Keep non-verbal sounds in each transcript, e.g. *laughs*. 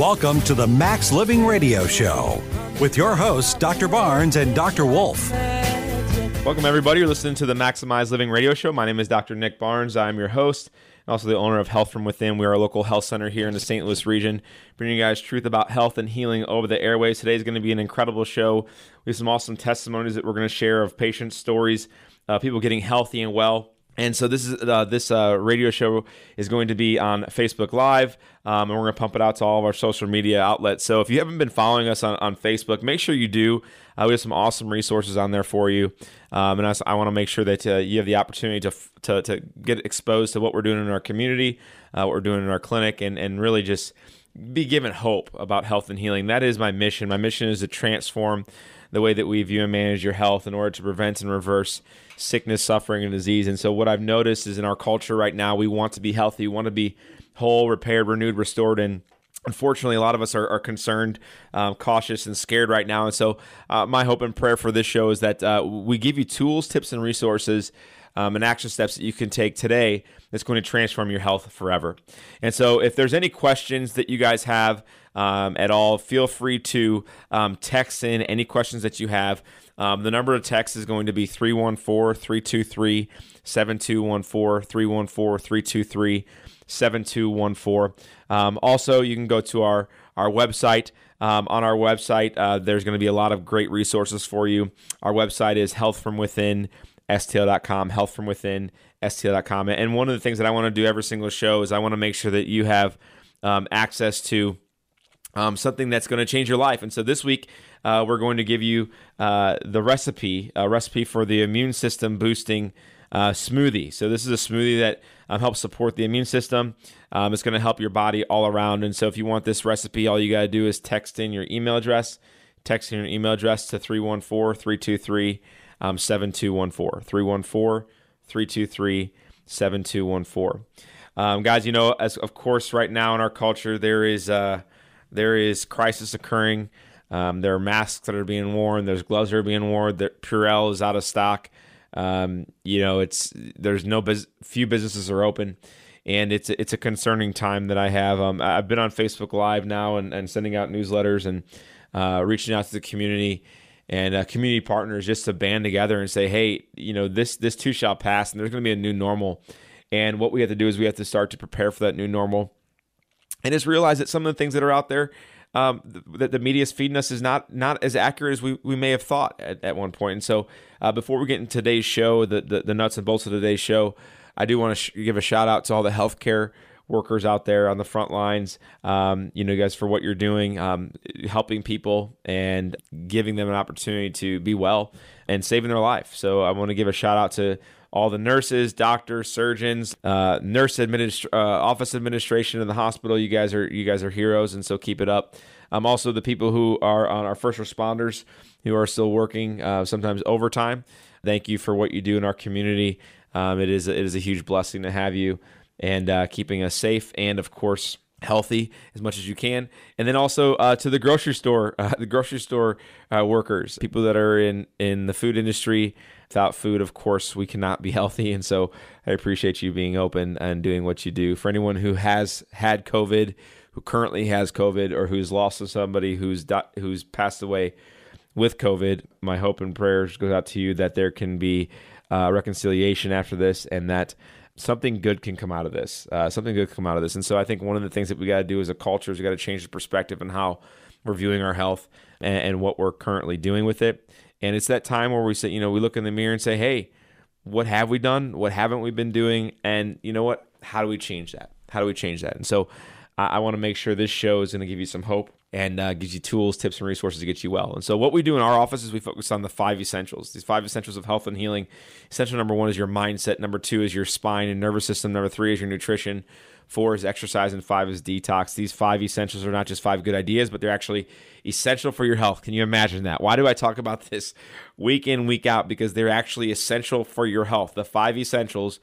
Welcome to the Max Living Radio Show with your hosts, Dr. Barnes and Dr. Wolf. Welcome, everybody. You're listening to the Maximize Living Radio Show. My name is Dr. Nick Barnes. I'm your host and also the owner of Health From Within. We are a local health center here in the St. Louis region, bringing you guys truth about health and healing over the airways. Today is going to be an incredible show. We have some awesome testimonies that we're going to share of patient stories, uh, people getting healthy and well. And so this is uh, this uh, radio show is going to be on Facebook Live, um, and we're going to pump it out to all of our social media outlets. So if you haven't been following us on, on Facebook, make sure you do. Uh, we have some awesome resources on there for you, um, and I, I want to make sure that uh, you have the opportunity to, to to get exposed to what we're doing in our community, uh, what we're doing in our clinic, and and really just be given hope about health and healing. That is my mission. My mission is to transform the way that we view and manage your health in order to prevent and reverse sickness, suffering, and disease. And so, what I've noticed is in our culture right now, we want to be healthy, we want to be whole, repaired, renewed, restored, and unfortunately a lot of us are, are concerned um, cautious and scared right now and so uh, my hope and prayer for this show is that uh, we give you tools tips and resources um, and action steps that you can take today that's going to transform your health forever and so if there's any questions that you guys have um, at all feel free to um, text in any questions that you have um, the number of texts is going to be 314 323 7214 314 323 7214. Um, also, you can go to our, our website. Um, on our website, uh, there's going to be a lot of great resources for you. Our website is healthfromwithin.stl.com, healthfromwithin.stl.com. And one of the things that I want to do every single show is I want to make sure that you have um, access to um, something that's going to change your life. And so this week, uh, we're going to give you uh, the recipe, a recipe for the immune system boosting uh, smoothie. So this is a smoothie that um, helps support the immune system. Um, it's going to help your body all around. And so if you want this recipe, all you got to do is text in your email address. Text in your email address to 314 323 7214. 314 323 7214. Um, guys, you know, as of course, right now in our culture, there is uh, there is crisis occurring. Um, there are masks that are being worn. There's gloves that are being worn. The Purell is out of stock. Um, you know, it's there's no bus- few businesses are open, and it's it's a concerning time that I have. Um, I've been on Facebook Live now and, and sending out newsletters and uh, reaching out to the community and uh, community partners just to band together and say, hey, you know, this this too shall pass, and there's going to be a new normal. And what we have to do is we have to start to prepare for that new normal, and just realize that some of the things that are out there um, that the media is feeding us is not not as accurate as we, we may have thought at, at one point. And so, uh, before we get into today's show, the, the, the nuts and bolts of today's show, I do want to sh- give a shout out to all the healthcare workers out there on the front lines. Um, you know, guys, for what you're doing, um, helping people and giving them an opportunity to be well and saving their life. So, I want to give a shout out to all the nurses, doctors, surgeons, uh, nurse administ- uh, office administration in the hospital. You guys are you guys are heroes, and so keep it up. Um, also the people who are on our first responders who are still working, uh, sometimes overtime. Thank you for what you do in our community. Um, it is it is a huge blessing to have you. and uh, keeping us safe and, of course, healthy as much as you can and then also uh, to the grocery store uh, *laughs* the grocery store uh, workers people that are in in the food industry without food of course we cannot be *laughs* healthy and so i appreciate you being open and doing what you do for anyone who has had covid who currently has covid or who's lost somebody who's who's passed away with covid my hope and prayers goes out to you that there can be uh, reconciliation after this and that something good can come out of this. Uh, something good can come out of this. And so I think one of the things that we got to do as a culture is we got to change the perspective on how we're viewing our health and, and, what we're currently doing with it. And it's that time where we say, you know, we look in the mirror and say, hey, what have we done? What haven't we been doing? And you know what? How do we change that? How do we change that? And so I, I want to make sure this show is going to give you some hope and uh, gives you tools, tips, and resources to get you well. And so, what we do in our office is we focus on the five essentials. These five essentials of health and healing. Essential number one is your mindset. Number two is your spine and nervous system. Number three is your nutrition. Four is exercise, and five is detox. These five essentials are not just five good ideas, but they're actually essential for your health. Can you imagine that? Why do I talk about *laughs* this week in, week out? Because they're actually essential for your health. The five essentials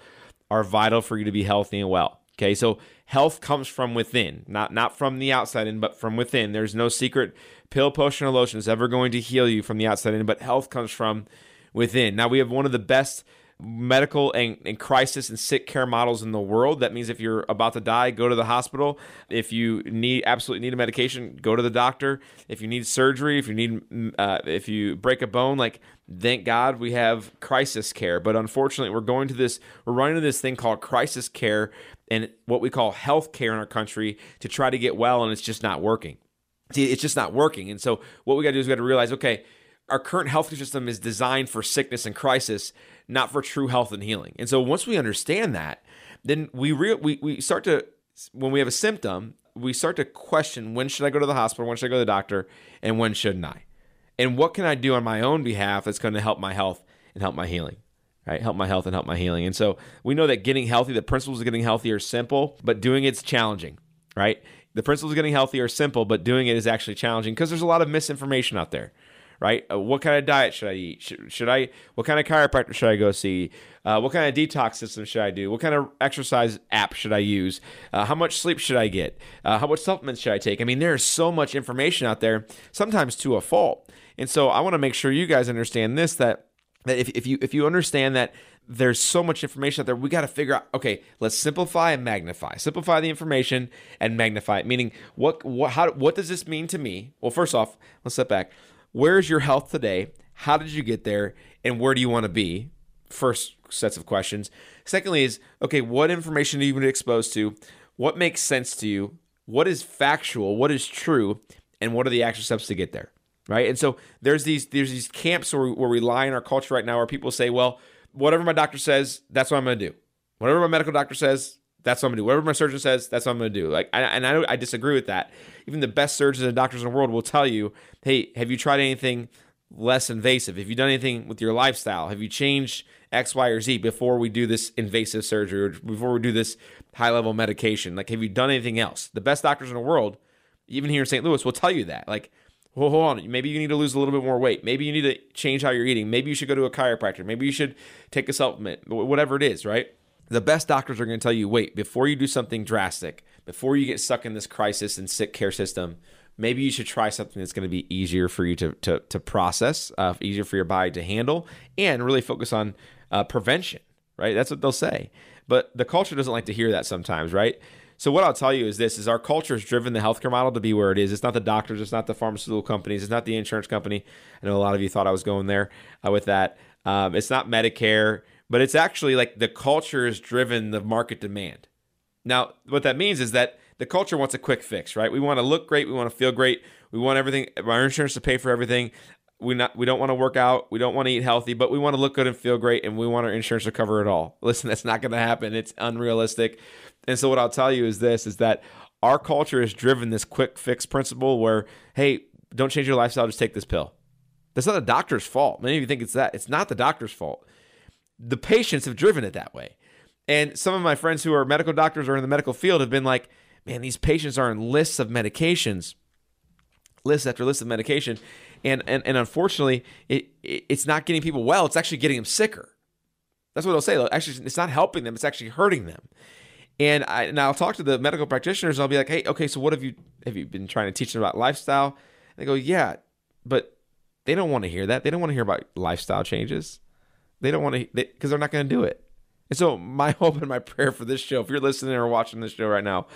are vital for you to be healthy and well. Okay, so health comes from within, not not from the outside in, but from within. There's no secret pill, potion, or lotion is ever going to heal you from the outside in, but health comes from within. Now we have one of the best medical and, and, crisis and sick care models in the world. That means if you're about to die, go to the hospital. If you need absolutely need a medication, go to the doctor. If you need surgery, if you need uh, if you break a bone, like thank God we have crisis care. But unfortunately, we're going to this we're running to this thing called crisis care and what we call health care in our country to try to get well, and it's just not working. See, it's just not working. And so what we got to do is we got to realize, okay, our current healthcare system is designed for sickness and crisis, not for true health and healing. And so once we understand that, then we re- we we start to when we have a symptom, we start to question when should I go to the hospital, when should I go to the doctor, and when shouldn't I? And what can I do on my own behalf that's going to help my health and help my healing? Right, help my health and help my healing. And so we know that getting healthy, the principles of getting healthy are simple, but doing it's challenging, right? The principles of getting healthy are simple, but doing it is actually challenging because there's a lot of misinformation out there right? Uh, what kind of diet should I eat? Should, should, I? What kind of chiropractor should I go see? Uh, what kind of detox system should I do? What kind of exercise app should I use? Uh, how much sleep should I get? Uh, how much supplements should I take? I mean, there's so much information out there, sometimes to a fault. And so I want to make sure you guys understand this that that if, if you if you understand that there's so much information out there we got to figure out okay let's simplify and magnify simplify the information and magnify it meaning what what how what does this mean to me well first off let's step back Where's your health today? How did you get there? And where do you want to be? First sets of questions. Secondly, is okay, what information are you been exposed to? What makes sense to you? What is factual? What is true? And what are the action steps to get there? Right. And so there's these there's these camps where, where we lie in our culture right now where people say, well, whatever my doctor says, that's what I'm going to do. Whatever my medical doctor says, that's what I'm gonna do. Whatever my surgeon says, that's what I'm gonna do. Like, I, and I, I disagree with that. Even the best surgeons and doctors in the world will tell you, hey, have you tried anything less invasive? Have you done anything with your lifestyle? Have you changed X, Y, or Z before we do this invasive surgery or before we do this high level medication? Like, have you done anything else? The best doctors in the world, even here in St. Louis, will tell you that. Like, well, hold on. Maybe you need to lose a little bit more weight. Maybe you need to change how you're eating. Maybe you should go to a chiropractor. Maybe you should take a supplement, whatever it is, right? The best doctors are going to tell you wait, before you do something drastic, before you get stuck in this crisis and sick care system, maybe you should try something that's going to be easier for you to, to, to process, uh, easier for your body to handle, and really focus on uh, prevention, right? That's what they'll say. But the culture doesn't like to hear that sometimes, right? So what I'll tell you is this: is our culture has driven the healthcare model to be where it is. It's not the doctors, it's not the pharmaceutical companies, it's not the insurance company. I know a lot of you thought I was going there uh, with that. Um, it's not Medicare but it's actually like the culture has driven the market demand. Now, what that means is that the culture wants a quick fix, right? We want to look great, we want to feel great, we want everything, our insurance to pay for everything. We not we don't want to work out, we don't want to eat healthy, but we want to look good and feel great, and we want our insurance to cover it all. *laughs* Listen, that's not going to happen. It's unrealistic. And so, what I'll tell you is this: is that our culture has driven this quick fix principle, where hey, don't change your lifestyle, just take this pill. That's not the doctor's fault. Many of you think it's that. It's not the doctor's fault the patients have driven it that way. And some of my friends who are medical doctors or in the medical field have been like, man, these patients are in lists of medications, list after list of medication. And, and, and unfortunately, it, it, it's not getting people well. It's actually getting them sicker. That's what they'll say. Actually, it's not helping them. It's actually hurting them. And I and I'll talk to the medical practitioners. And I'll be like, hey, okay, so what have you have you been trying to teach them about lifestyle? And they go, yeah, but they don't want to hear that. They don't want to hear about lifestyle changes. They don't want to because they, are not going to do it. And so my *laughs* hope and my prayer for this show, if you're listening or watching this show right now,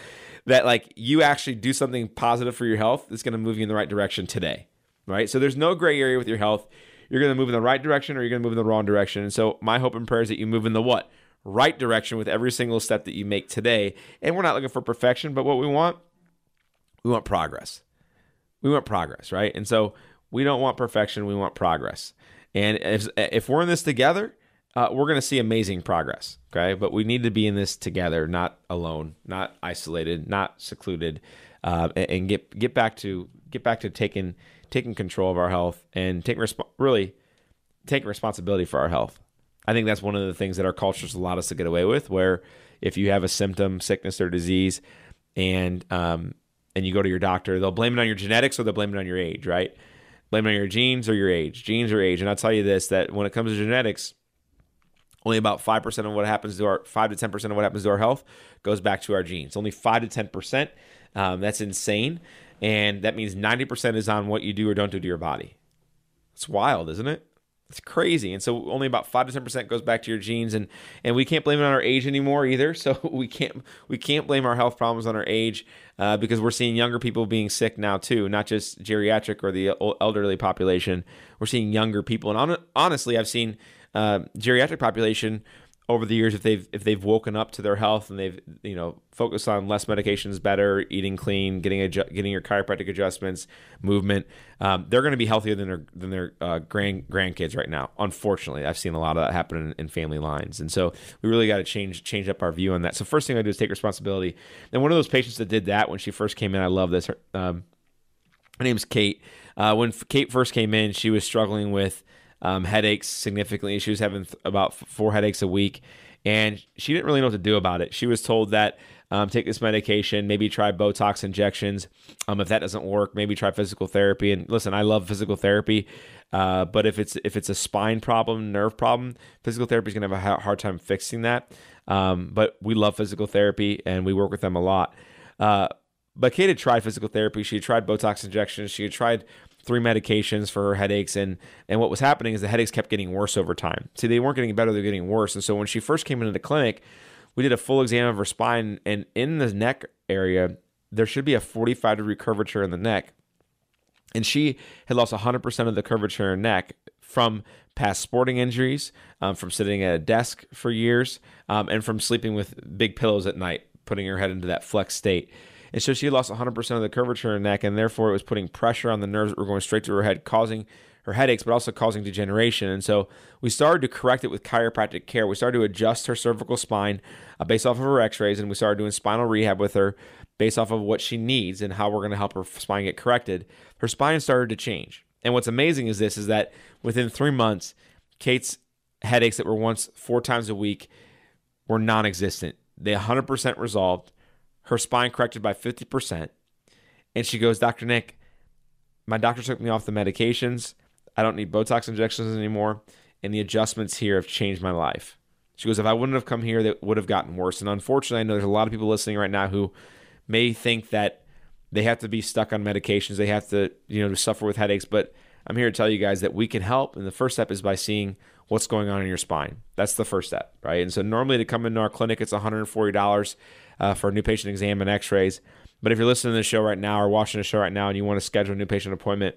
that like you actually do something positive for your health that's going to move you in the right direction today. Right. So there's no gray area with your health. You're going to move in the right direction or you're going to move in the wrong direction. And so my hope and prayer is that you move in the what? Right direction with every single step that you make today. And we're not looking for perfection, but what we want, we want progress. We want progress, right? And so we don't want perfection, we want progress. And if, if we're in this together, uh, we're going to see amazing progress. Okay. But we need to be in this together, not alone, not isolated, not secluded, uh, and, get, get back to, get back to taking, taking control of our health and take resp- really taking responsibility for our health. I think that's one of the things that our culture's allowed us to get away with, where if you have a symptom, sickness, or disease, and um, and you go to your doctor, they'll blame it on your genetics or they'll blame it on your age, right? Blame on your genes or your age, genes or age. And I'll tell you this: that when it comes to genetics, only about 5% of what happens to our 5 to 10% of what happens to our health goes back to our genes. Only 5 to 10% um, that's insane. And that means 90% is on what you do or don't do to your body. It's wild isn't it it's crazy. And so only about 5 to 10% goes back to your genes. And and we can't blame it on our age anymore either. *laughs* So we can't we can't blame our health problems on our age uh, because we're seeing younger people being sick now too not just geriatric or the elderly population. We're seeing younger people. And on, honestly i've seen uh, geriatric population over the years if they've if they've woken up to their health and they've you know focused on less medications better eating clean getting adju- getting your chiropractic adjustments movement um, they're going to be healthier than their than their uh, grand grandkids right now unfortunately. I've seen a lot of that happen in, in family lines. And so we really got to change change up our view on that. So first thing i do is take responsibility. And one of those patients that did that when she first came in i love this her, um, her name's kate. Uh, when kate first came in she was struggling with um, headaches significantly. She was having th- about four headaches a week, and she didn't really know what to do about it. She was told that um, take this medication, maybe try Botox injections. Um, if that doesn't work, maybe try physical therapy. And listen, I love physical therapy, uh, but if it's if it's a spine problem, nerve problem, physical therapy is going to have a hard time fixing that. Um, but we love physical therapy, and we work with them a lot. Uh, but Kate had tried physical therapy. She had tried Botox injections. She had tried three medications for her headaches and and what was happening is the headaches kept getting worse over time. See they weren't getting better they're getting worse and so when she first came into the clinic we did a full exam of her spine and in the neck area there should be a 45 degree curvature in the neck and she had lost 100% of the curvature in her neck from past sporting injuries um, from sitting at a desk for years um, and from sleeping with big pillows at night putting her head into that flex state and so she lost 100% of the curvature in her neck, and therefore it was putting pressure on the nerves that were going straight to her head, causing her headaches, but also causing degeneration. And so we started to correct it with chiropractic care. We started to adjust her cervical spine uh, based off of her x rays, and we started doing spinal rehab with her based off of what she needs and how we're going to help her spine get corrected. Her spine started to change. And what's amazing is this is that within three months, Kate's headaches that were once four times a week were non existent. They 100% resolved her spine corrected by 50%. And she goes, Dr. Nick, my doctor took me off the medications. I don't need Botox injections anymore. And the adjustments here have changed my life. She goes, if I wouldn't have come here, that would have gotten worse. And unfortunately, I know there's a lot of people listening right now who may think that they have to be stuck on medications. They have to, you know, to suffer with headaches. But I'm here to tell you guys that we can help. And the first step is by seeing what's going on in your spine. That's the first step, right? And so normally to come into our clinic, it's $140 uh, for a new patient exam and x rays. But if you're listening to the show right now or watching the show right now and you want to schedule a new patient appointment,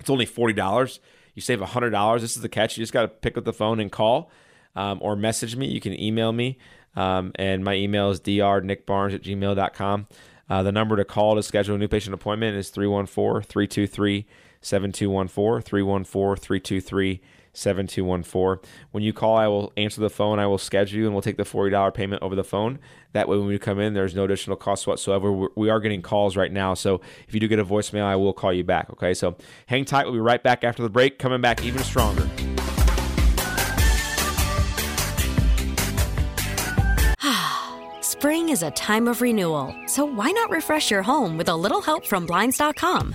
it's only $40. You save $100. This is the catch. You just got to pick up the phone and call um, or message me. You can email me. Um, and my email is drnickbarnes at gmail.com. Uh, the number to call to schedule a new patient appointment is 314 323 7214. 314 323 7214. When you call, I will answer the phone. I will schedule you and we'll take the $40 payment over the phone. That way, when we come in, there's no additional cost whatsoever. We're, we are getting calls right now. So if you do get a voicemail, I will call you back. Okay. So hang tight. We'll be right back after the break, coming back even stronger. *sighs* Spring is a time of renewal. So why not refresh your home with a little help from Blinds.com?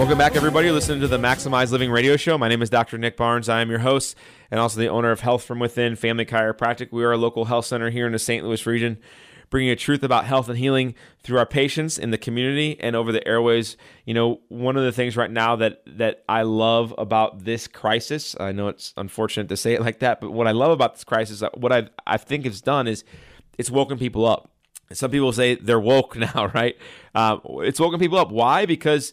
Welcome back, everybody. You're listening to the Maximize Living Radio Show. My name is Dr. Nick Barnes. I am your host and also the owner of Health From Within Family Chiropractic. We are a local health center here in the St. Louis region, bringing a truth about health and healing through our patients in the community and over the airways. You know, one of the things right now that that I love about this crisis, I know it's unfortunate to say it like that, but what I love about this crisis, what I I think it's done is it's woken people up. Some people say they're woke *laughs* now, right? Uh, it's woken people up. Why? Because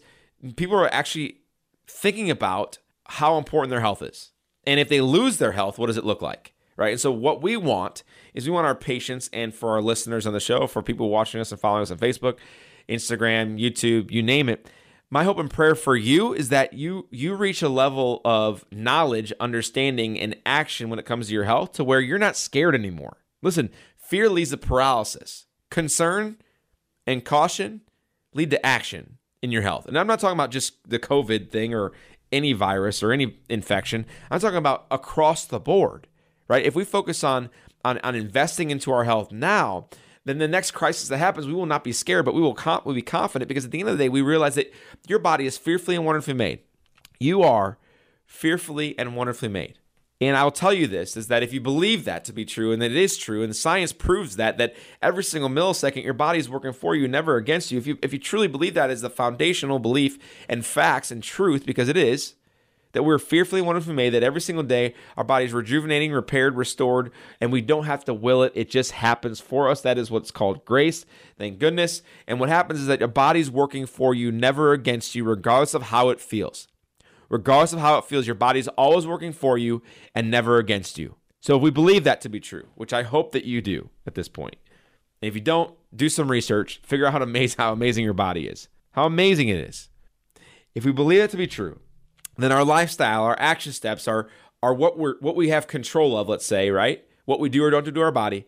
people are actually thinking about how important their health is. And if they lose their health, what does it look like? Right. And so, what we want is we want our patients and for our listeners on the show, for people watching us and following us on Facebook, Instagram, YouTube, you name it. My hope and prayer for you is that you you reach a level of knowledge, understanding, and action when it comes to your health to where you're not scared anymore. Listen, fear leads to paralysis. Concern and caution lead to action in your health. And I'm not talking about just the COVID thing or any virus or any infection. I'm talking about across the board, right? If we focus on on, on investing into our health now, then the next crisis that happens, we will not be scared, but we will com- we'll be confident because at the end of the day, we realize that your body is fearfully and wonderfully made. You are fearfully and wonderfully made. And I'll tell you this is that if you believe that to be true and that it is true, and science proves that, that every single millisecond your body is working for you, never against you. If you if you truly believe that as the foundational belief and facts and truth, because it is, that we're fearfully wonderfully made, that every single day our body's rejuvenating, repaired, restored, and we don't have to will it. It just happens for us. That is what's called grace. Thank goodness. And what happens is that your body's working for you, never against you, regardless of how it feels regardless of how it feels, your body's always working for you and never against you. So if we believe that to be true, which I hope that you do at this point, and if you don't, do some research, figure out how, amazing, how amazing your body is, how amazing it is. If we believe that to be true, then our lifestyle, our action steps are are what we're what we have control of, let's say, right? What we do or don't do to our body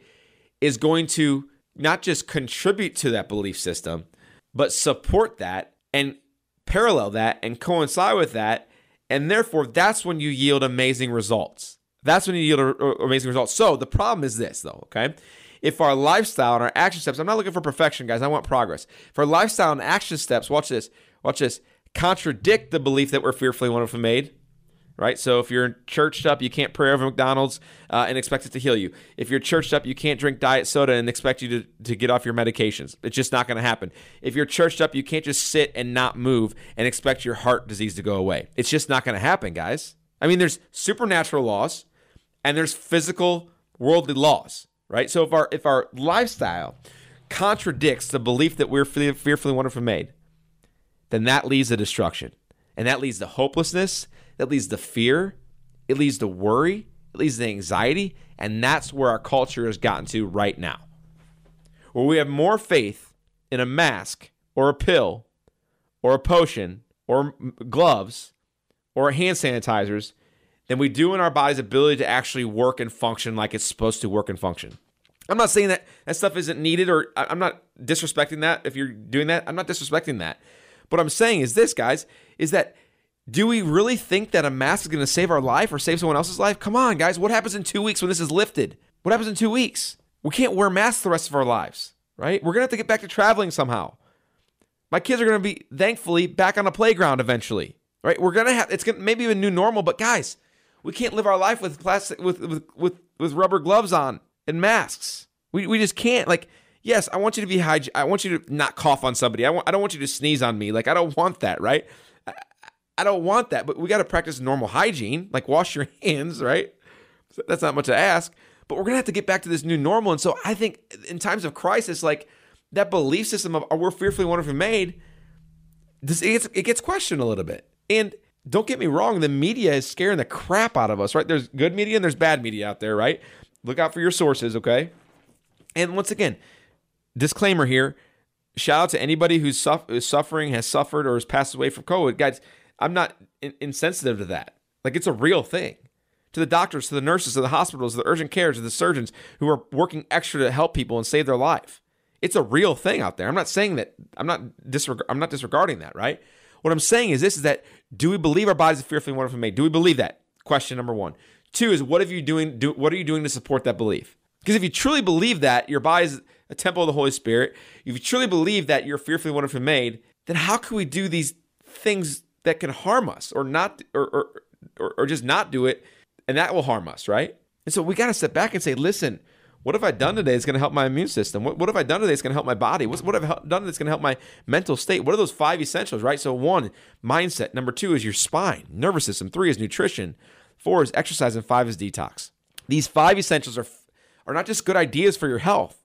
is going to not just contribute to that belief system, but support that and parallel that and coincide with that and therefore, that's when you yield amazing results. That's when you yield amazing results. So the problem is this, though, okay? If our lifestyle and our action steps, I'm not looking for perfection, guys. I want progress. If our lifestyle and action steps, watch this, watch this, contradict the belief that we're fearfully and wonderfully made, right? So if you're churched up, you can't pray over McDonald's uh, and expect it to heal you. If you're churched up, you can't drink diet soda and expect you to, to get off your medications. It's just not going to happen. If you're churched up, you can't just sit and not move and expect your heart disease to go away. It's just not going to happen, guys. I mean, there's supernatural laws and there's physical worldly laws, right? So if our if our lifestyle contradicts the belief that we're fearfully wonderfully made, then that leads to destruction. And that leads to hopelessness that leads to fear, it leads to worry, it leads to anxiety, and that's where our culture has gotten to right now. Where we have more faith in a mask or a pill or a potion or gloves or hand sanitizers than we do in our body's ability to actually work and function like it's supposed to work and function. I'm not saying that that stuff isn't needed or I'm not disrespecting that if you're doing that. I'm not disrespecting that. What I'm saying is this, guys, is that Do we really think that a mask is going to save our life or save someone else's life? Come on, guys. What happens in two weeks when this is lifted? What happens in two weeks? We can't wear masks the rest of our lives, right? We're going to have to get back to traveling somehow. My kids are going to be, thankfully, back on a playground eventually, right? We're going to have, it's going to maybe a new normal, but guys, we can't live our life with plastic, with, with, with, with rubber gloves on and masks. We, we just can't. Like, yes, I want you to be hygiene. I want you to not cough on somebody. I, want, I don't want you to sneeze on me. Like, I don't want that, right? I, don't want that, but we got to practice normal hygiene, like wash your *laughs* hands, right? That's not much to ask, but we're going to have to get back to this new normal. And so I think in times of crisis, like that belief system of oh, we're fearfully and wonderfully made, this, it, gets, it gets questioned a little bit. And don't get me wrong, the media is scaring the crap out of us, right? There's good media and there's bad media out there, right? Look out for your sources, okay? And once again, disclaimer here shout out to anybody who's is suffering, has suffered, or has passed away from COVID. Guys, I'm not in- insensitive to that. Like, it's a real thing. To the doctors, to the nurses, to the hospitals, to the urgent cares, to the surgeons who are working extra to help people and save their life. It's a real thing out there. I'm not saying that, I'm not, disreg- I'm not disregarding that, right? What I'm saying is this is that do we believe our bodies are fearfully and wonderfully made? Do we believe that? Question number one. Two is what are you doing? Do, what are you doing to support that belief? Because if you truly believe that your body is a temple of the Holy Spirit, if you truly believe that you're fearfully and wonderfully made, then how can we do these things that can harm us or not or or, or, or just not do it and that will harm us, right? And so we got to step back and say, listen, what have I done today that's going to help my immune system? What, what have I done today that's going to help my body? What's, what have I done that's going to help my mental state? What are those five essentials, right? So, one, mindset. Number two is your spine, nervous system. Three is nutrition. Four is exercise. And five is detox. These five essentials are, are not just good ideas for your health,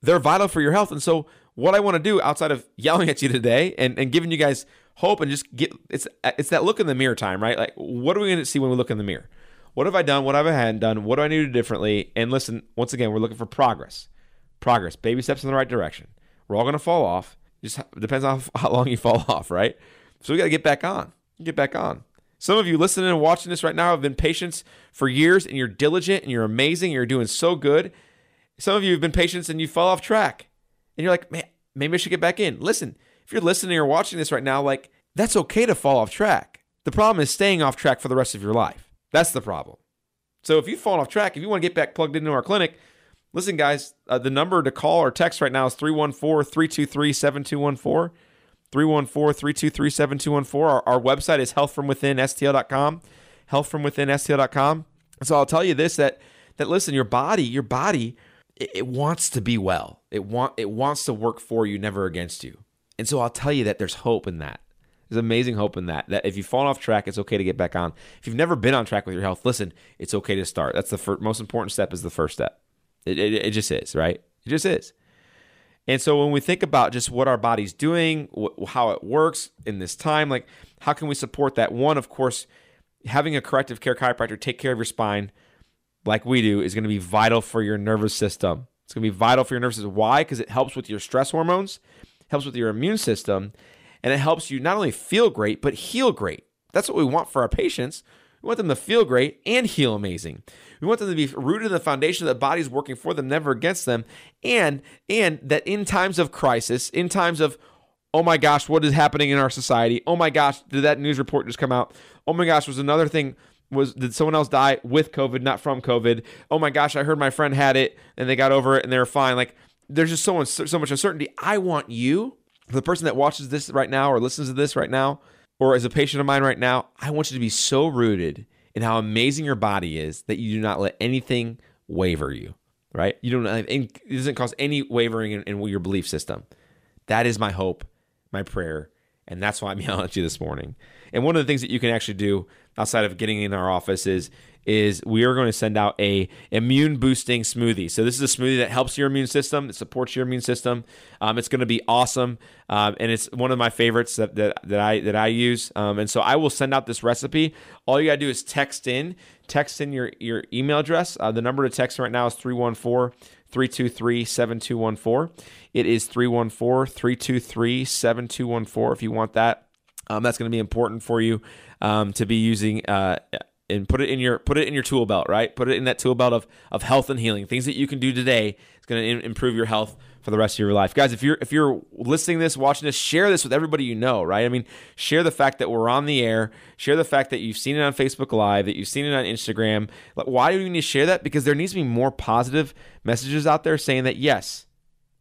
they're vital for your health. And so, what I want to do outside of yelling at you today and, and giving you guys hope and just get it's it's that look in the mirror time, right? Like, what are we going to see when we look in the mirror? What have I done? What have I hadn't done? What do I need to do differently? And listen, once again, we're looking for progress. Progress, baby steps in the right direction. We're all going to fall off. Just depends on *laughs* how long you fall off, right? So we got to get back on. Get back on. Some of you listening and watching this right now have been patients for years and you're diligent and you're amazing. You're doing so good. Some of you have been patients and you fall off track. And you're like, man, maybe I should get back in. Listen, if you're listening or watching this right now, like, that's okay to fall off track. The problem is staying off track for the rest of your life. That's the problem. So if you've fallen off track, if you want to get back plugged into our clinic, listen, guys, uh, the number to call or text right now is 314 323 7214. 314 323 7214. Our website is healthfromwithinstl.com. Healthfromwithinstl.com. So I'll tell you this that that listen, your body, your body, it, it wants to be well. It want it wants to work for you, never against you. And so I'll tell you that there's hope in that. There's amazing hope in that. That if you've fallen off track, it's okay to get back on. If you've never been on track with your health, listen, it's okay to start. That's the first, most important step. Is the first step. It, it, it just is, right? It just is. And so when we think about just what our body's doing, wh- how it works in this time, like how can we support that? One, of course, having a corrective care chiropractor take care of your spine, like we do, is going to be vital for your nervous system. It's going to be vital for your nervous system. Why? Because it helps with your stress hormones, helps with your immune system, and it helps you not only feel great, but heal great. That's what we want for our patients. We want them to feel great and heal amazing. We want them to be rooted in the foundation that the body is working for them, never against them, and and that in times of crisis, in times of oh my gosh, what is happening in our society? Oh my gosh, did that news report just come out? Oh my gosh, was another thing was did someone else die with COVID, not from COVID? Oh my gosh, I heard my friend had it and they got over it and they were fine. Like there's just so much so much uncertainty. I want you the person that watches this right now or listens to this right now, or as a patient of mine right now, I want you to be so rooted in how amazing your body is that you do not let anything waver you, right? You don't, uh, it doesn't cause any wavering in, in your belief system. That is my hope, my prayer, and that's why I'm *laughs* yelling at you this morning. And one of the things that you can actually do outside of getting in our office is is we are going to send out a immune boosting smoothie. So this is a smoothie that helps your immune system, it supports your immune system. Um, it's going to be awesome, um, and it's one of my favorites that, that, that I that I use. Um, and so I will send out this recipe. All you got to do is text in, text in your your email address. Uh, the number to text right now is 314 323 7214. It is 314 323 7214 if you want that. Um, that's going to be important for you um, to be using uh, and put it in your put it in your tool belt, right? Put it in that tool belt of of health and healing, things that you can do today. It's going to improve your health for the rest of your life, guys. If you're if you're listening this, watching this, share this with everybody you know, right? I mean, share the fact that we're on the air. Share the fact that you've seen it on Facebook Live, that you've seen it on Instagram. Why do we need to share that? Because there needs to be more positive messages out there saying that yes,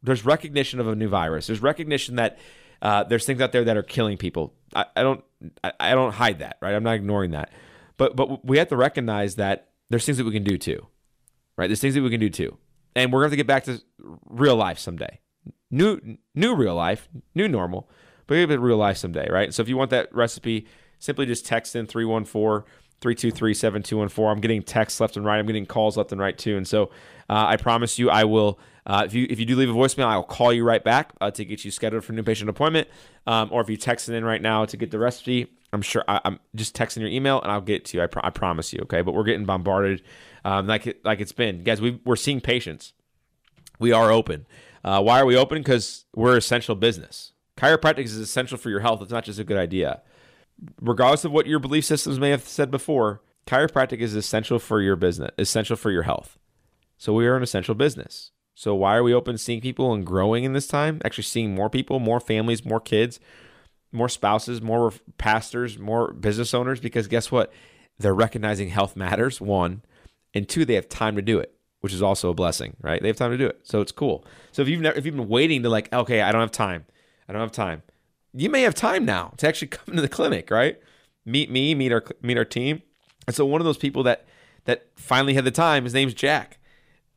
there's recognition of a new virus. There's recognition that uh, there's things out there that are killing people. I, I don't I, I don't hide that, right? I'm not ignoring that. But but we have to recognize that there's things that we can do too, right? There's things that we can do too, and we're going to have to get back to real life someday. New new real life, new normal, but we real life someday, right? So if you want that recipe, simply just text in 314 323 7214. I'm getting texts left and right. I'm getting calls left and right too. And so uh, I promise you, I will. Uh, if you if you do leave a voicemail, I will call you right back uh, to get you scheduled for a new patient appointment. Um, or if you text it in right now to get the recipe, I'm sure I, am just texting your email and I'll get to you. I, I promise you. Okay, but we're getting bombarded um, like it, like it's been, guys. We we're seeing patients. We are open. Uh, why are we open? Because we're essential business. Chiropractic is essential for your health. It's not just a good idea. Regardless of what your belief systems may have said before, chiropractic is essential for your business, essential for your health. So we are an essential business. So why are we open seeing people and growing in this time? Actually seeing more people, more families, more kids more spouses, more pastors, more business owners because guess what? They're recognizing health matters, one, and two, they have time to do it, which is also a blessing, right? They have time to do it. So it's cool. So if you've never, if you've been waiting to like, okay, I don't have time. I don't have time. You may have time now to actually *laughs* come to the clinic, right? Meet me, meet our meet our team. And so one of those people that that finally had the time, his name's Jack.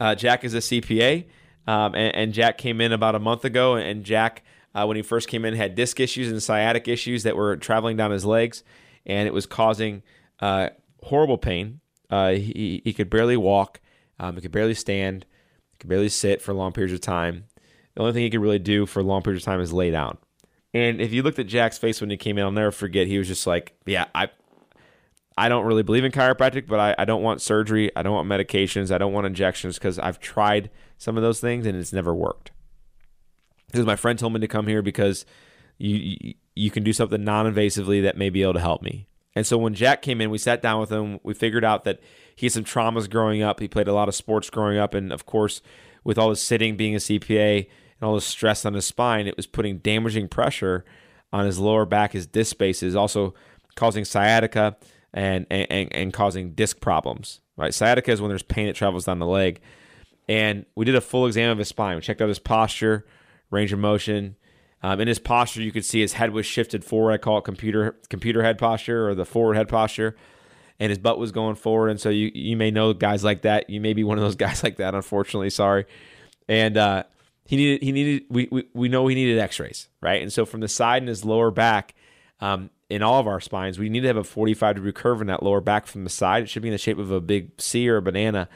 Uh, Jack is a CPA, um, and, and Jack came in about a month ago, and Jack uh, when he first came in had disc issues and sciatic issues that were traveling down his legs, and it was causing uh, horrible pain. Uh, he, he could barely walk, um, he could barely stand, he could barely sit for long periods of time. The only thing he could really do for long periods of time is lay down. And if you looked at Jack's face when he came in, I'll never forget. He was just like, "Yeah, I, I don't really believe in chiropractic, but I, I don't want surgery. I don't want medications. I don't want injections because I've tried some of those things and it's never worked." Because my friend told me to come here because you, you can do something non-invasively that may be able to help me. And so when Jack came in, we sat down with him. We figured out that he had some traumas growing up. He played a lot of sports growing up, and of course, with all the sitting, being a CPA, and all the stress on his spine, it was putting damaging pressure on his lower back, his disc spaces, also causing sciatica and and, and causing disc problems. Right, sciatica is when there's pain that travels down the leg. And we did a full exam of his spine. We checked out his posture range of motion. Um, in his posture, you could see his head was shifted forward. I call it computer computer head posture or the forward head posture, and his butt was going forward. And so you you may know guys like that. You may be one of those *laughs* guys like that. Unfortunately, sorry. And uh, he needed he needed we, we we know he needed X-rays, right? And so from the side and his lower back, um, in all of our spines, we need to have a 45 degree curve in that lower back from the side. It should be in the shape of a big C or a banana.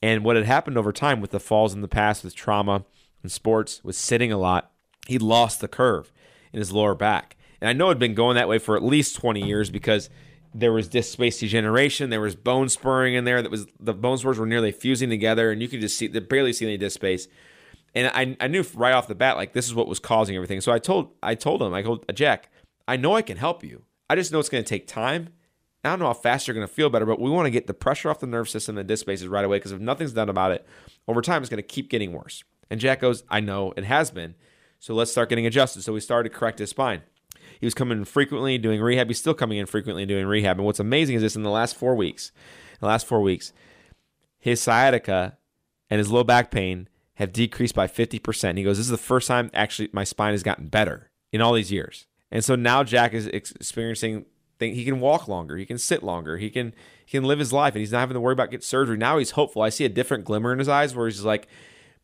And what had happened over time with the falls in the past, with trauma in sports was sitting a lot. He lost the curve in his lower back. And I know it had been going that way for at least 20 years because there was disc space degeneration, there was bone spurring in there that was the bone spurs were nearly fusing together and you could just see barely see any disc space. And I, I knew right off the bat like this is what was causing everything. So I told I told him, I told Jack, I know I can help you. I just know it's going to take time. I don't know how fast you're going to feel better, but we want to get the pressure off the nerve system and disc spaces right away because if nothing's done about it, over time it's going to keep getting worse. And Jack goes, I know it has been. So let's start getting adjusted. So we started to correct his spine. He was coming in frequently doing rehab. He's still coming in frequently and doing rehab. And what's amazing is this in the last four weeks, the last four weeks, his sciatica and his low back pain have decreased by 50%. He goes, This is the first time actually my spine has gotten better in all these years. And so now Jack is experiencing things he can walk longer, he can sit longer, he can he can live his life, and he's not having to worry about get surgery. Now he's hopeful. I see a different glimmer in his eyes where he's like,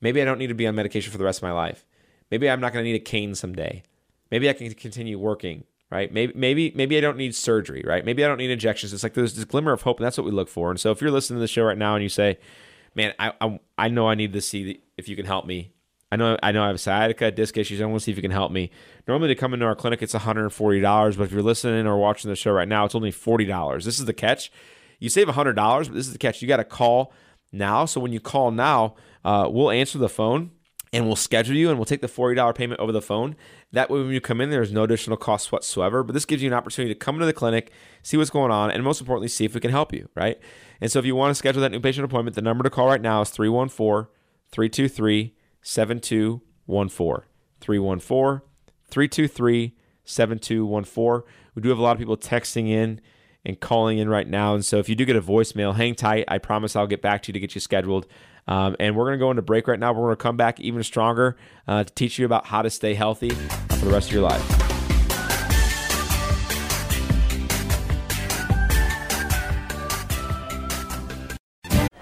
Maybe I don't need to be on medication for the rest of my life. Maybe I'm not going to need a cane someday. Maybe I can continue working, right? Maybe maybe maybe I don't need surgery, right? Maybe I don't need injections. It's like there's this glimmer of hope, and that's what we look for. And so if you're listening to the show right now and you say, "Man, I I, I know I need to see if you can help me. I know I know I have sciatica, disc issues. I want to see if you can help me." Normally to come into our clinic, it's $140, but if you're listening or watching the show right now, it's only $40. This is the catch. You save $100, but this is the catch. You got to call now. So when you call now, uh, we'll answer the phone and we'll schedule you and we'll take the $40 payment over the phone. That way, when you come in, there's no additional cost whatsoever. But this gives you an opportunity to come into the clinic, see what's going on, and most importantly, see if we can help you, right? And so if you want to schedule that new patient appointment, the number to call right now is 314 323 7214. 314 323 7214. We do have a lot of people texting in and calling in right now. And so if you do get a voicemail, hang tight. I promise I'll get back to you to get you scheduled. Um, and we're going to go into break right now. We're going to come back even stronger uh, to teach you about how to stay healthy for the rest of your life.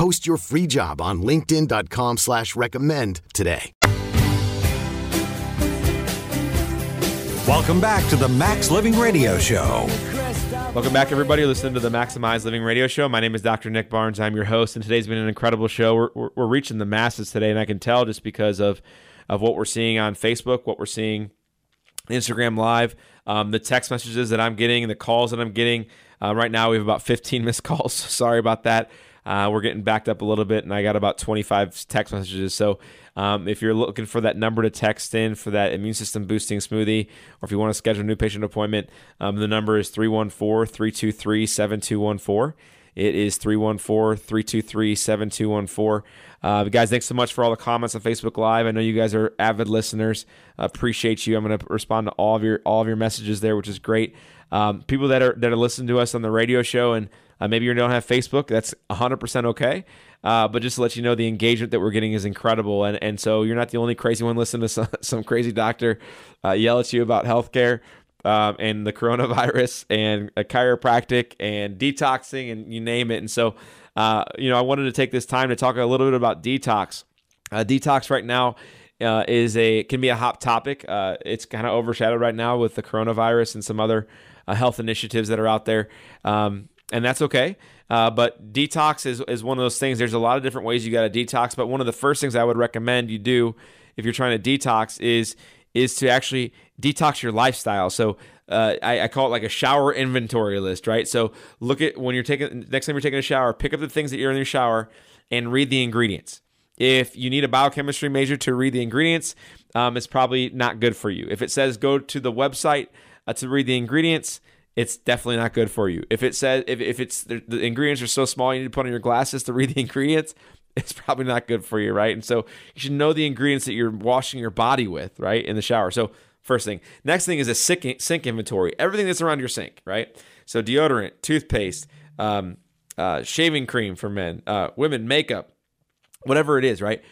Post your free job on linkedin.com slash recommend today. Welcome back to the Max Living Radio Show. Welcome back, everybody. Listening to the Maximize Living Radio Show. My name is Dr. Nick Barnes. I'm your host, and today's been an incredible show. We're, we're, we're reaching the masses today, and I can tell just because of of what we're seeing on Facebook, what we're seeing Instagram Live, um, the text messages that I'm getting, the calls that I'm getting. Uh, right now, we have about 15 *laughs* missed calls. Sorry about that. Uh, we're getting backed up a little bit, and I got about 25 text messages. So um, if you're looking for that number to text in for that immune system boosting smoothie, or if you want to schedule a new patient appointment, um, the number is 314 323 7214. It is 314 323 7214. Uh, guys, thanks so much for all the comments on Facebook Live. I know you guys are avid listeners. Appreciate you. I'm going to respond to all of your all of your messages there, which is great. Um, people that are that are listening to us on the radio show and uh, maybe you don't have Facebook. That's 100% okay. Uh, but just to let you know, the engagement that we're getting is incredible. And, and so you're not the only crazy one listening to *laughs* some, some crazy doctor uh, yell at you about healthcare um, and the coronavirus and chiropractic and detoxing and you name it. And so, uh, you know, I wanted to take this time to talk a little bit about detox. Uh, detox right now uh, is a can be a hot topic. Uh, it's kind of overshadowed right now with the coronavirus and some other uh, health initiatives that are out there. Um, and that's okay. Uh, but detox is, is one of those things. There's a lot of different ways you got to detox, but one of the first things I would recommend you do if you're trying to detox is is to actually detox your lifestyle. So uh, I, I, call it like a shower inventory list, right? So look at when you're taking next time you're taking a shower, pick up the things that you're in your shower and read the ingredients. If you need a biochemistry major to read the ingredients, um, it's probably not good for you. If it says go to the website uh, to read the ingredients, it's definitely not good for you. If it says if, if it's the, the ingredients are so small you need to put on your glasses to read the ingredients, *laughs* it's probably not good for you, right? And so you should know the ingredients that you're washing your body with, right, in the shower. So first thing. Next thing is a sink, sink inventory. Everything that's around your sink, right? So deodorant, toothpaste, um, uh, shaving cream for men, uh, women, makeup, whatever it is, right?